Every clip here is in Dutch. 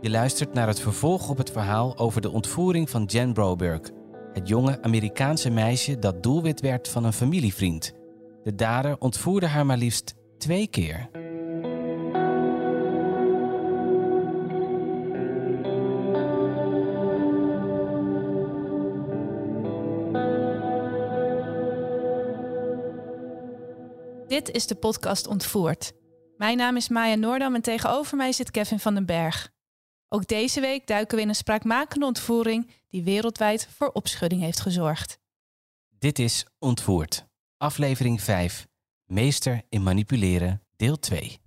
Je luistert naar het vervolg op het verhaal over de ontvoering van Jen Broberg, het jonge Amerikaanse meisje dat doelwit werd van een familievriend. De dader ontvoerde haar maar liefst twee keer. Dit is de podcast Ontvoerd. Mijn naam is Maya Noordam en tegenover mij zit Kevin van den Berg. Ook deze week duiken we in een spraakmakende ontvoering die wereldwijd voor opschudding heeft gezorgd. Dit is Ontvoerd, aflevering 5. Meester in manipuleren, deel 2.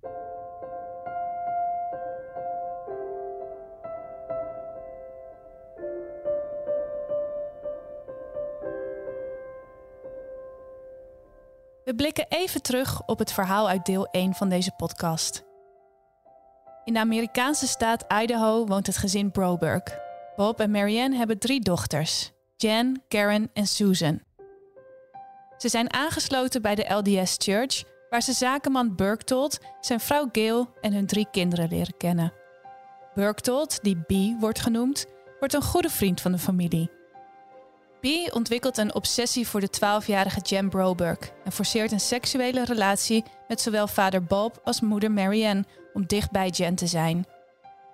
We blikken even terug op het verhaal uit deel 1 van deze podcast. In de Amerikaanse staat Idaho woont het gezin Broberg. Bob en Marianne hebben drie dochters: Jen, Karen en Susan. Ze zijn aangesloten bij de LDS Church, waar ze zakenman Berktold, zijn vrouw Gail en hun drie kinderen leren kennen. Berktold, die B wordt genoemd, wordt een goede vriend van de familie. B ontwikkelt een obsessie voor de 12-jarige Jen Broberg en forceert een seksuele relatie met zowel vader Bob als moeder Marianne om dicht bij Jen te zijn.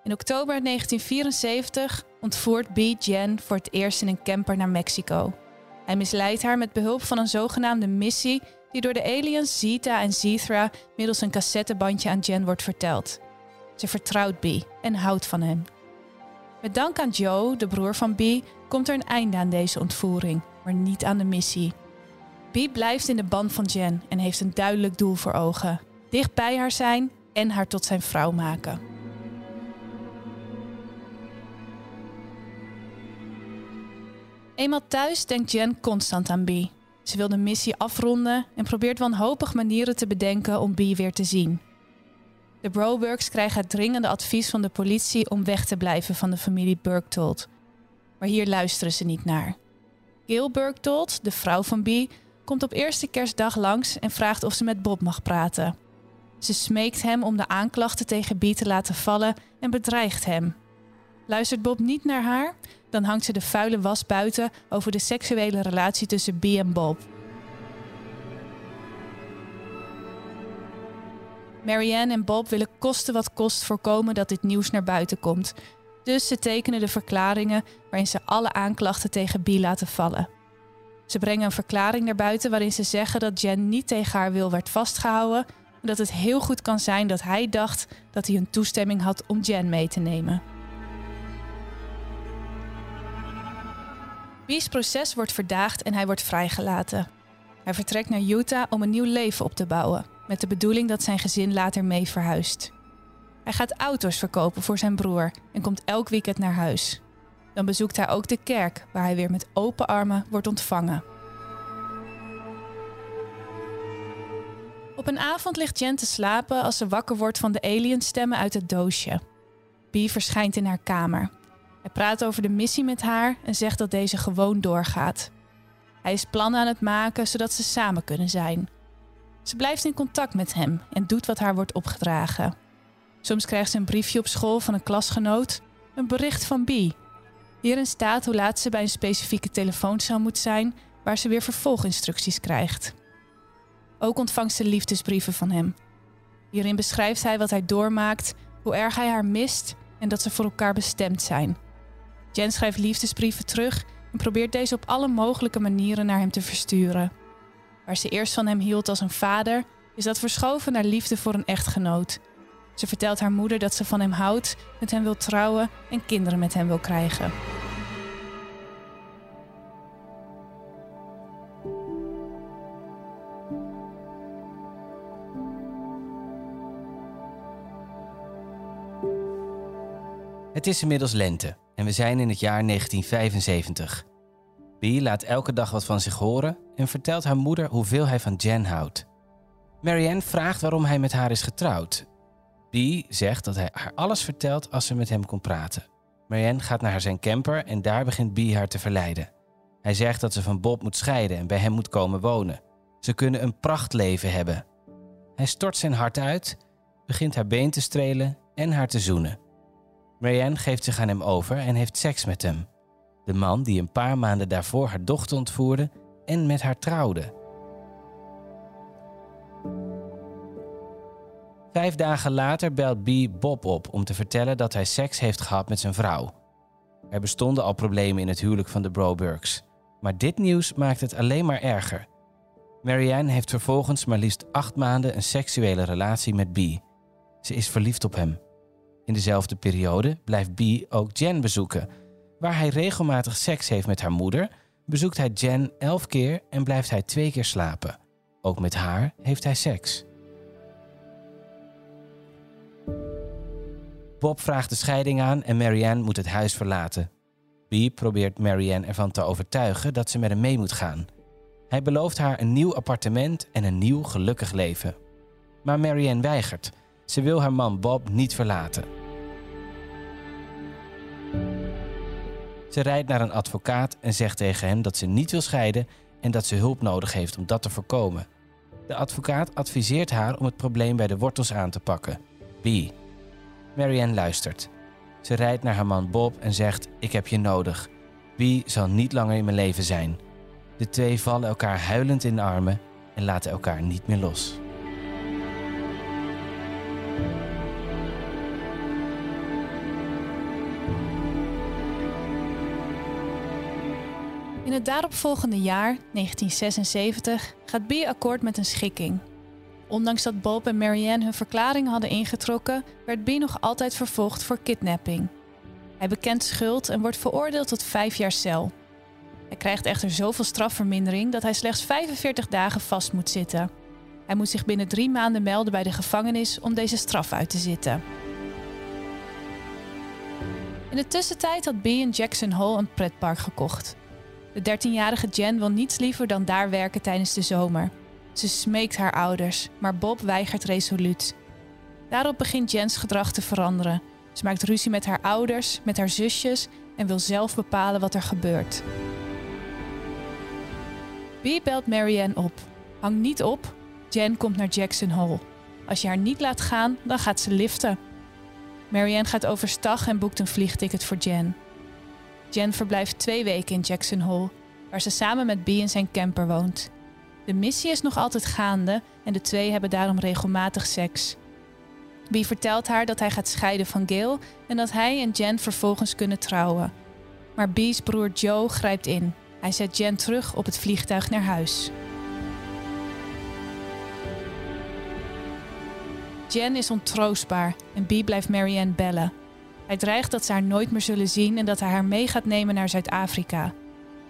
In oktober 1974 ontvoert B Jen voor het eerst in een camper naar Mexico. Hij misleidt haar met behulp van een zogenaamde missie die door de aliens Zeta en Zethra middels een cassettebandje aan Jen wordt verteld. Ze vertrouwt B en houdt van hem. Met dank aan Joe, de broer van B, komt er een einde aan deze ontvoering, maar niet aan de missie. B blijft in de band van Jen en heeft een duidelijk doel voor ogen: dicht bij haar zijn en haar tot zijn vrouw maken. Eenmaal thuis denkt Jen constant aan B. Ze wil de missie afronden en probeert wanhopig manieren te bedenken om B weer te zien. De Brobergs krijgen het dringende advies van de politie om weg te blijven van de familie Berktold. Maar hier luisteren ze niet naar. Gail Berktold, de vrouw van B, komt op eerste kerstdag langs en vraagt of ze met Bob mag praten. Ze smeekt hem om de aanklachten tegen B te laten vallen en bedreigt hem. Luistert Bob niet naar haar, dan hangt ze de vuile was buiten over de seksuele relatie tussen B en Bob. Marianne en Bob willen kosten wat kost voorkomen dat dit nieuws naar buiten komt. Dus ze tekenen de verklaringen waarin ze alle aanklachten tegen B laten vallen. Ze brengen een verklaring naar buiten waarin ze zeggen dat Jen niet tegen haar wil werd vastgehouden en dat het heel goed kan zijn dat hij dacht dat hij een toestemming had om Jen mee te nemen. B's proces wordt verdaagd en hij wordt vrijgelaten. Hij vertrekt naar Utah om een nieuw leven op te bouwen, met de bedoeling dat zijn gezin later mee verhuist. Hij gaat auto's verkopen voor zijn broer en komt elk weekend naar huis. Dan bezoekt hij ook de kerk, waar hij weer met open armen wordt ontvangen. Op een avond ligt Jen te slapen als ze wakker wordt van de alienstemmen uit het doosje. B verschijnt in haar kamer. Hij praat over de missie met haar en zegt dat deze gewoon doorgaat. Hij is plannen aan het maken zodat ze samen kunnen zijn. Ze blijft in contact met hem en doet wat haar wordt opgedragen. Soms krijgt ze een briefje op school van een klasgenoot, een bericht van B. Hierin staat hoe laat ze bij een specifieke telefooncel moet zijn, waar ze weer vervolginstructies krijgt. Ook ontvangt ze liefdesbrieven van hem. Hierin beschrijft hij wat hij doormaakt, hoe erg hij haar mist en dat ze voor elkaar bestemd zijn. Jen schrijft liefdesbrieven terug en probeert deze op alle mogelijke manieren naar hem te versturen. Waar ze eerst van hem hield als een vader, is dat verschoven naar liefde voor een echtgenoot. Ze vertelt haar moeder dat ze van hem houdt, met hem wil trouwen en kinderen met hem wil krijgen. Het is inmiddels lente en we zijn in het jaar 1975. B laat elke dag wat van zich horen en vertelt haar moeder hoeveel hij van Jen houdt. Marianne vraagt waarom hij met haar is getrouwd. B zegt dat hij haar alles vertelt als ze met hem kon praten. Marianne gaat naar zijn camper en daar begint B haar te verleiden. Hij zegt dat ze van Bob moet scheiden en bij hem moet komen wonen. Ze kunnen een prachtleven hebben. Hij stort zijn hart uit, begint haar been te strelen en haar te zoenen. Marianne geeft zich aan hem over en heeft seks met hem. De man die een paar maanden daarvoor haar dochter ontvoerde en met haar trouwde. Vijf dagen later belt B Bob op om te vertellen dat hij seks heeft gehad met zijn vrouw. Er bestonden al problemen in het huwelijk van de Brobergs. Maar dit nieuws maakt het alleen maar erger. Marianne heeft vervolgens maar liefst acht maanden een seksuele relatie met B. Ze is verliefd op hem. In dezelfde periode blijft B ook Jen bezoeken. Waar hij regelmatig seks heeft met haar moeder, bezoekt hij Jen elf keer en blijft hij twee keer slapen. Ook met haar heeft hij seks. Bob vraagt de scheiding aan en Marianne moet het huis verlaten. B probeert Marianne ervan te overtuigen dat ze met hem mee moet gaan. Hij belooft haar een nieuw appartement en een nieuw gelukkig leven. Maar Marianne weigert. Ze wil haar man Bob niet verlaten. Ze rijdt naar een advocaat en zegt tegen hem dat ze niet wil scheiden en dat ze hulp nodig heeft om dat te voorkomen. De advocaat adviseert haar om het probleem bij de wortels aan te pakken. B. Marianne luistert. Ze rijdt naar haar man Bob en zegt: Ik heb je nodig. B zal niet langer in mijn leven zijn. De twee vallen elkaar huilend in de armen en laten elkaar niet meer los. In het daaropvolgende jaar, 1976, gaat B akkoord met een schikking. Ondanks dat Bob en Marianne hun verklaring hadden ingetrokken, werd B nog altijd vervolgd voor kidnapping. Hij bekent schuld en wordt veroordeeld tot vijf jaar cel. Hij krijgt echter zoveel strafvermindering dat hij slechts 45 dagen vast moet zitten. Hij moet zich binnen drie maanden melden bij de gevangenis om deze straf uit te zitten. In de tussentijd had B in Jackson Hole een pretpark gekocht. De 13-jarige Jen wil niets liever dan daar werken tijdens de zomer. Ze smeekt haar ouders, maar Bob weigert resoluut. Daarop begint Jens gedrag te veranderen. Ze maakt ruzie met haar ouders, met haar zusjes en wil zelf bepalen wat er gebeurt. B belt Marianne op. Hang niet op, Jen komt naar Jackson Hole. Als je haar niet laat gaan, dan gaat ze liften. Marianne gaat overstag en boekt een vliegticket voor Jen. Jen verblijft twee weken in Jackson Hole, waar ze samen met B in zijn camper woont. De missie is nog altijd gaande en de twee hebben daarom regelmatig seks. B vertelt haar dat hij gaat scheiden van Gail en dat hij en Jen vervolgens kunnen trouwen. Maar B's broer Joe grijpt in. Hij zet Jen terug op het vliegtuig naar huis. Jen is ontroostbaar en B blijft Marianne bellen. Hij dreigt dat ze haar nooit meer zullen zien en dat hij haar mee gaat nemen naar Zuid-Afrika.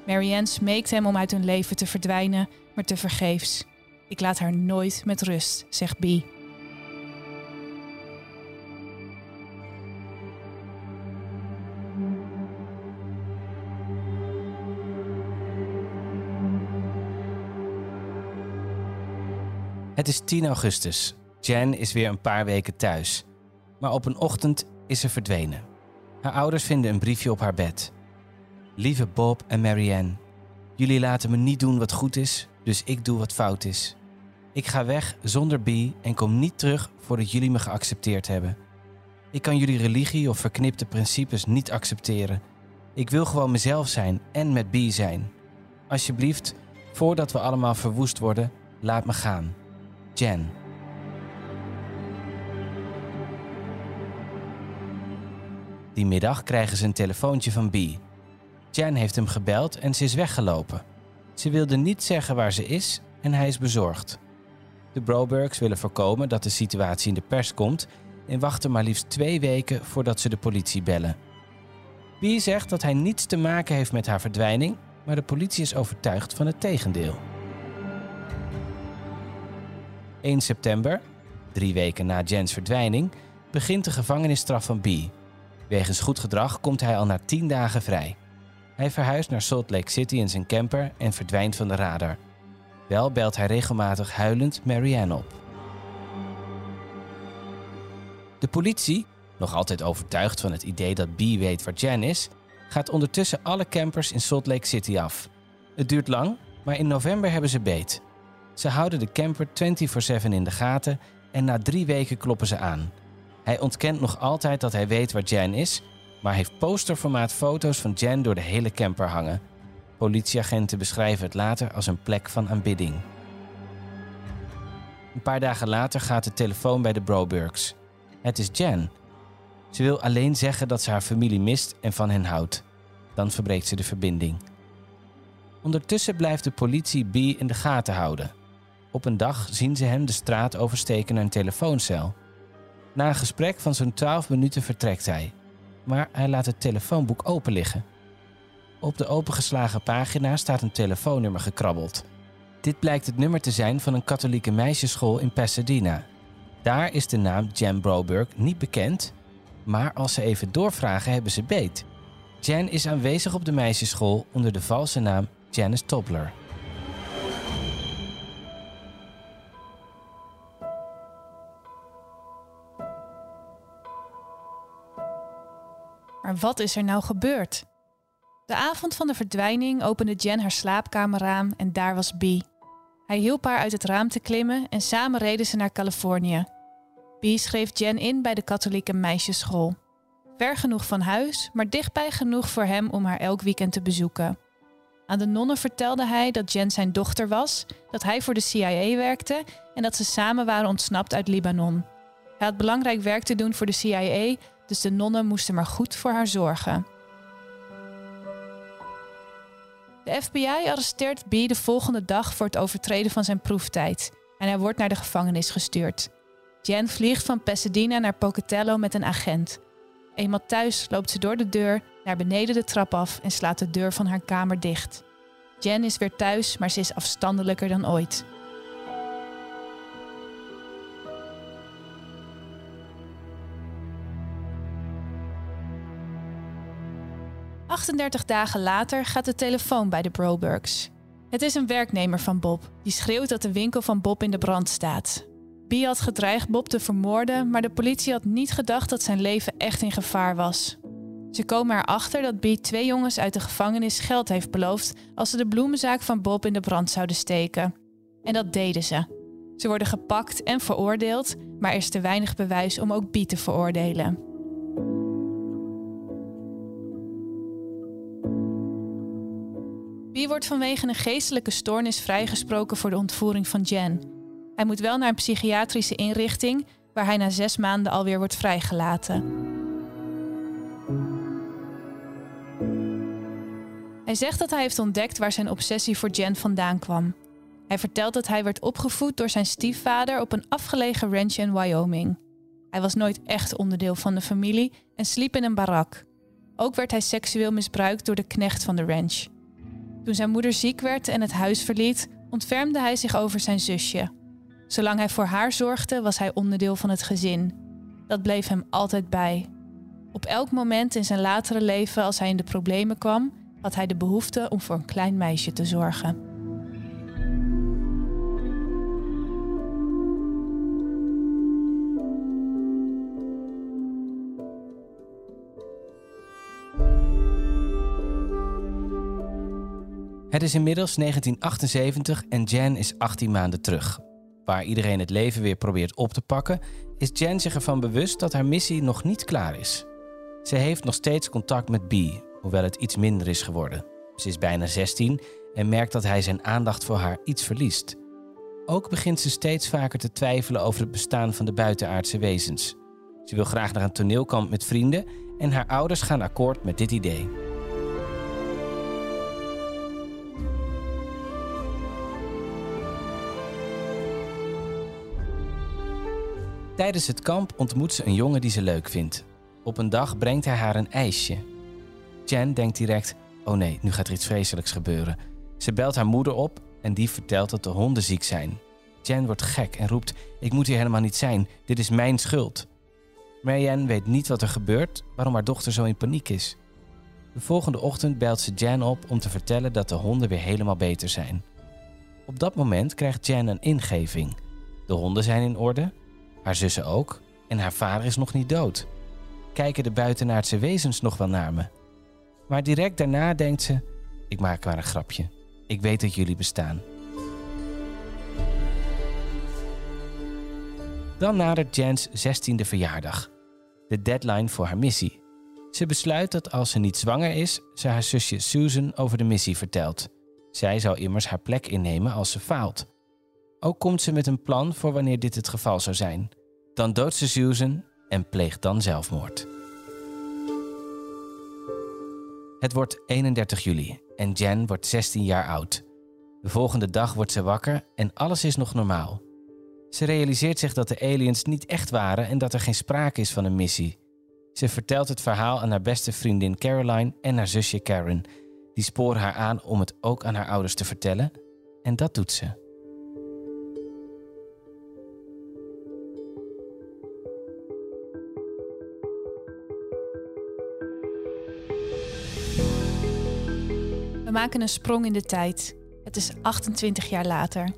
Marianne smeekt hem om uit hun leven te verdwijnen, maar te vergeefs. Ik laat haar nooit met rust, zegt B. Het is 10 augustus. Jen is weer een paar weken thuis. Maar op een ochtend is ze verdwenen. Haar ouders vinden een briefje op haar bed. Lieve Bob en Marianne, jullie laten me niet doen wat goed is, dus ik doe wat fout is. Ik ga weg zonder B en kom niet terug voordat jullie me geaccepteerd hebben. Ik kan jullie religie of verknipte principes niet accepteren. Ik wil gewoon mezelf zijn en met B zijn. Alsjeblieft, voordat we allemaal verwoest worden, laat me gaan. Jen. Die middag krijgen ze een telefoontje van B. Jen heeft hem gebeld en ze is weggelopen. Ze wilde niet zeggen waar ze is en hij is bezorgd. De Brobergs willen voorkomen dat de situatie in de pers komt en wachten maar liefst twee weken voordat ze de politie bellen. B zegt dat hij niets te maken heeft met haar verdwijning, maar de politie is overtuigd van het tegendeel. 1 september, drie weken na Jens verdwijning, begint de gevangenisstraf van B. Wegens goed gedrag komt hij al na tien dagen vrij. Hij verhuist naar Salt Lake City in zijn camper en verdwijnt van de radar. Wel belt hij regelmatig huilend Marianne op. De politie, nog altijd overtuigd van het idee dat B weet waar Jan is, gaat ondertussen alle campers in Salt Lake City af. Het duurt lang, maar in november hebben ze beet. Ze houden de camper 24/7 in de gaten en na drie weken kloppen ze aan. Hij ontkent nog altijd dat hij weet waar Jan is, maar heeft posterformaat foto's van Jan door de hele camper hangen. Politieagenten beschrijven het later als een plek van aanbidding. Een paar dagen later gaat de telefoon bij de Brobergs. Het is Jan. Ze wil alleen zeggen dat ze haar familie mist en van hen houdt. Dan verbreekt ze de verbinding. Ondertussen blijft de politie B in de gaten houden. Op een dag zien ze hem de straat oversteken naar een telefooncel. Na een gesprek van zo'n 12 minuten vertrekt hij, maar hij laat het telefoonboek open liggen. Op de opengeslagen pagina staat een telefoonnummer gekrabbeld. Dit blijkt het nummer te zijn van een katholieke meisjesschool in Pasadena. Daar is de naam Jan Broberg niet bekend, maar als ze even doorvragen hebben ze beet. Jan is aanwezig op de meisjesschool onder de valse naam Janice Tobler. Maar wat is er nou gebeurd? De avond van de verdwijning opende Jen haar slaapkamerraam en daar was B. Hij hielp haar uit het raam te klimmen en samen reden ze naar Californië. B schreef Jen in bij de katholieke meisjesschool. Ver genoeg van huis, maar dichtbij genoeg voor hem om haar elk weekend te bezoeken. Aan de nonnen vertelde hij dat Jen zijn dochter was, dat hij voor de CIA werkte en dat ze samen waren ontsnapt uit Libanon. Hij had belangrijk werk te doen voor de CIA, dus de nonnen moesten maar goed voor haar zorgen. De FBI arresteert B de volgende dag voor het overtreden van zijn proeftijd en hij wordt naar de gevangenis gestuurd. Jen vliegt van Pasadena naar Pocatello met een agent. Eenmaal thuis loopt ze door de deur naar beneden de trap af en slaat de deur van haar kamer dicht. Jen is weer thuis, maar ze is afstandelijker dan ooit. ...38 dagen later gaat de telefoon bij de Brobergs. Het is een werknemer van Bob, die schreeuwt dat de winkel van Bob in de brand staat. B had gedreigd Bob te vermoorden, maar de politie had niet gedacht dat zijn leven echt in gevaar was. Ze komen erachter dat B twee jongens uit de gevangenis geld heeft beloofd als ze de bloemenzaak van Bob in de brand zouden steken. En dat deden ze. Ze worden gepakt en veroordeeld, maar er is te weinig bewijs om ook B te veroordelen. B wordt vanwege een geestelijke stoornis vrijgesproken voor de ontvoering van Jen. Hij moet wel naar een psychiatrische inrichting, waar hij na zes maanden alweer wordt vrijgelaten. Hij zegt dat hij heeft ontdekt waar zijn obsessie voor Jen vandaan kwam. Hij vertelt dat hij werd opgevoed door zijn stiefvader op een afgelegen ranch in Wyoming. Hij was nooit echt onderdeel van de familie en sliep in een barak. Ook werd hij seksueel misbruikt door de knecht van de ranch. Toen zijn moeder ziek werd en het huis verliet, ontfermde hij zich over zijn zusje. Zolang hij voor haar zorgde, was hij onderdeel van het gezin. Dat bleef hem altijd bij. Op elk moment in zijn latere leven, als hij in de problemen kwam, had hij de behoefte om voor een klein meisje te zorgen. Het is inmiddels 1978 en Jan is 18 maanden terug. Waar iedereen het leven weer probeert op te pakken, is Jan zich ervan bewust dat haar missie nog niet klaar is. Ze heeft nog steeds contact met B, hoewel het iets minder is geworden. Ze is bijna 16 en merkt dat hij zijn aandacht voor haar iets verliest. Ook begint ze steeds vaker te twijfelen over het bestaan van de buitenaardse wezens. Ze wil graag naar een toneelkamp met vrienden en haar ouders gaan akkoord met dit idee. Tijdens het kamp ontmoet ze een jongen die ze leuk vindt. Op een dag brengt hij haar een ijsje. Jen denkt direct: oh nee, nu gaat er iets vreselijks gebeuren. Ze belt haar moeder op en die vertelt dat de honden ziek zijn. Jen wordt gek en roept: Ik moet hier helemaal niet zijn, dit is mijn schuld. Marianne weet niet wat er gebeurt, waarom haar dochter zo in paniek is. De volgende ochtend belt ze Jan op om te vertellen dat de honden weer helemaal beter zijn. Op dat moment krijgt Jan een ingeving. De honden zijn in orde, haar zussen ook, en haar vader is nog niet dood. Kijken de buitenaardse wezens nog wel naar me? Maar direct daarna denkt ze: Ik maak maar een grapje. Ik weet dat jullie bestaan. Dan nadert Jans 16e verjaardag, de deadline voor haar missie. Ze besluit dat als ze niet zwanger is, ze haar zusje Susan over de missie vertelt. Zij zou immers haar plek innemen als ze faalt. Ook komt ze met een plan voor wanneer dit het geval zou zijn. Dan doodt ze Susan en pleegt dan zelfmoord. Het wordt 31 juli en Jen wordt 16 jaar oud. De volgende dag wordt ze wakker en alles is nog normaal. Ze realiseert zich dat de aliens niet echt waren en dat er geen sprake is van een missie. Ze vertelt het verhaal aan haar beste vriendin Caroline en haar zusje Karen. Die sporen haar aan om het ook aan haar ouders te vertellen. En dat doet ze. We maken een sprong in de tijd. Het is 28 jaar later.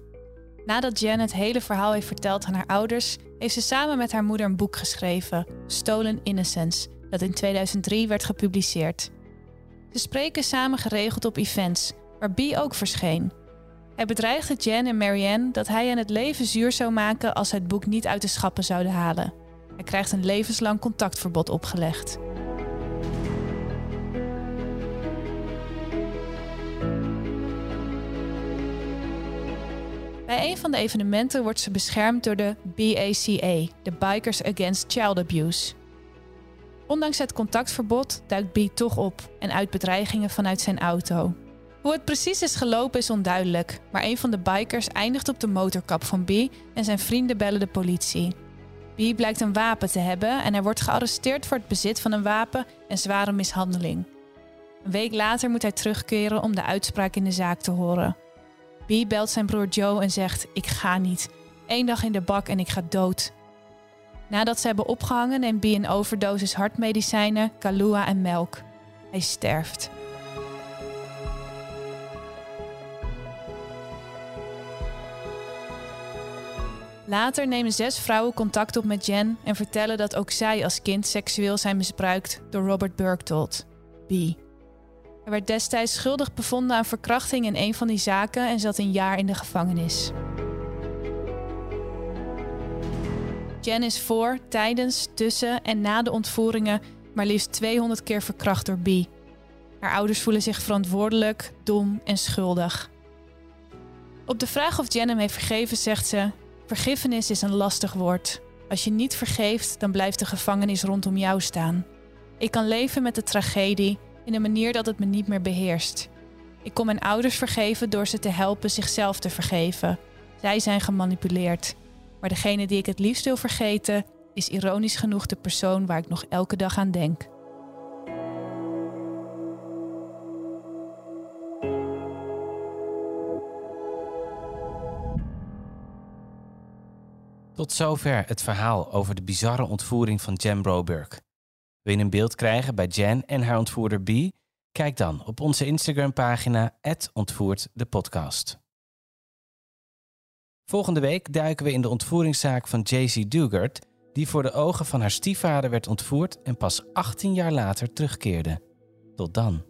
Nadat Jen het hele verhaal heeft verteld aan haar ouders, heeft ze samen met haar moeder een boek geschreven, Stolen Innocence, dat in 2003 werd gepubliceerd. Ze spreken samen geregeld op events, waar B ook verscheen. Hij bedreigde Jen en Marianne dat hij hen het leven zuur zou maken als ze het boek niet uit de schappen zouden halen. Hij krijgt een levenslang contactverbod opgelegd. Bij een van de evenementen wordt ze beschermd door de BACA, de Bikers Against Child Abuse. Ondanks het contactverbod duikt B toch op en uit bedreigingen vanuit zijn auto. Hoe het precies is gelopen is onduidelijk, maar een van de bikers eindigt op de motorkap van B en zijn vrienden bellen de politie. B blijkt een wapen te hebben en hij wordt gearresteerd voor het bezit van een wapen en zware mishandeling. Een week later moet hij terugkeren om de uitspraak in de zaak te horen. B belt zijn broer Joe en zegt: Ik ga niet. Eén dag in de bak en ik ga dood. Nadat ze hebben opgehangen neemt B een overdosis hartmedicijnen, Kalua en melk. Hij sterft. Later nemen zes vrouwen contact op met Jen en vertellen dat ook zij als kind seksueel zijn misbruikt door Robert Berchtold, B. Hij werd destijds schuldig bevonden aan verkrachting in een van die zaken en zat een jaar in de gevangenis. Jen is voor, tijdens, tussen en na de ontvoeringen maar liefst 200 keer verkracht door B. Haar ouders voelen zich verantwoordelijk, dom en schuldig. Op de vraag of Jen hem heeft vergeven zegt ze: Vergiffenis is een lastig woord. Als je niet vergeeft, dan blijft de gevangenis rondom jou staan. Ik kan leven met de tragedie in een manier dat het me niet meer beheerst. Ik kon mijn ouders vergeven door ze te helpen zichzelf te vergeven. Zij zijn gemanipuleerd. Maar degene die ik het liefst wil vergeten, is ironisch genoeg de persoon waar ik nog elke dag aan denk. Tot zover het verhaal over de bizarre ontvoering van Jen Broberg. Wil je een beeld krijgen bij Jen en haar ontvoerder B? Kijk dan op onze Instagram-pagina ontvoert de podcast. Volgende week duiken we in de ontvoeringszaak van JC Dugard, die voor de ogen van haar stiefvader werd ontvoerd en pas 18 jaar later terugkeerde. Tot dan.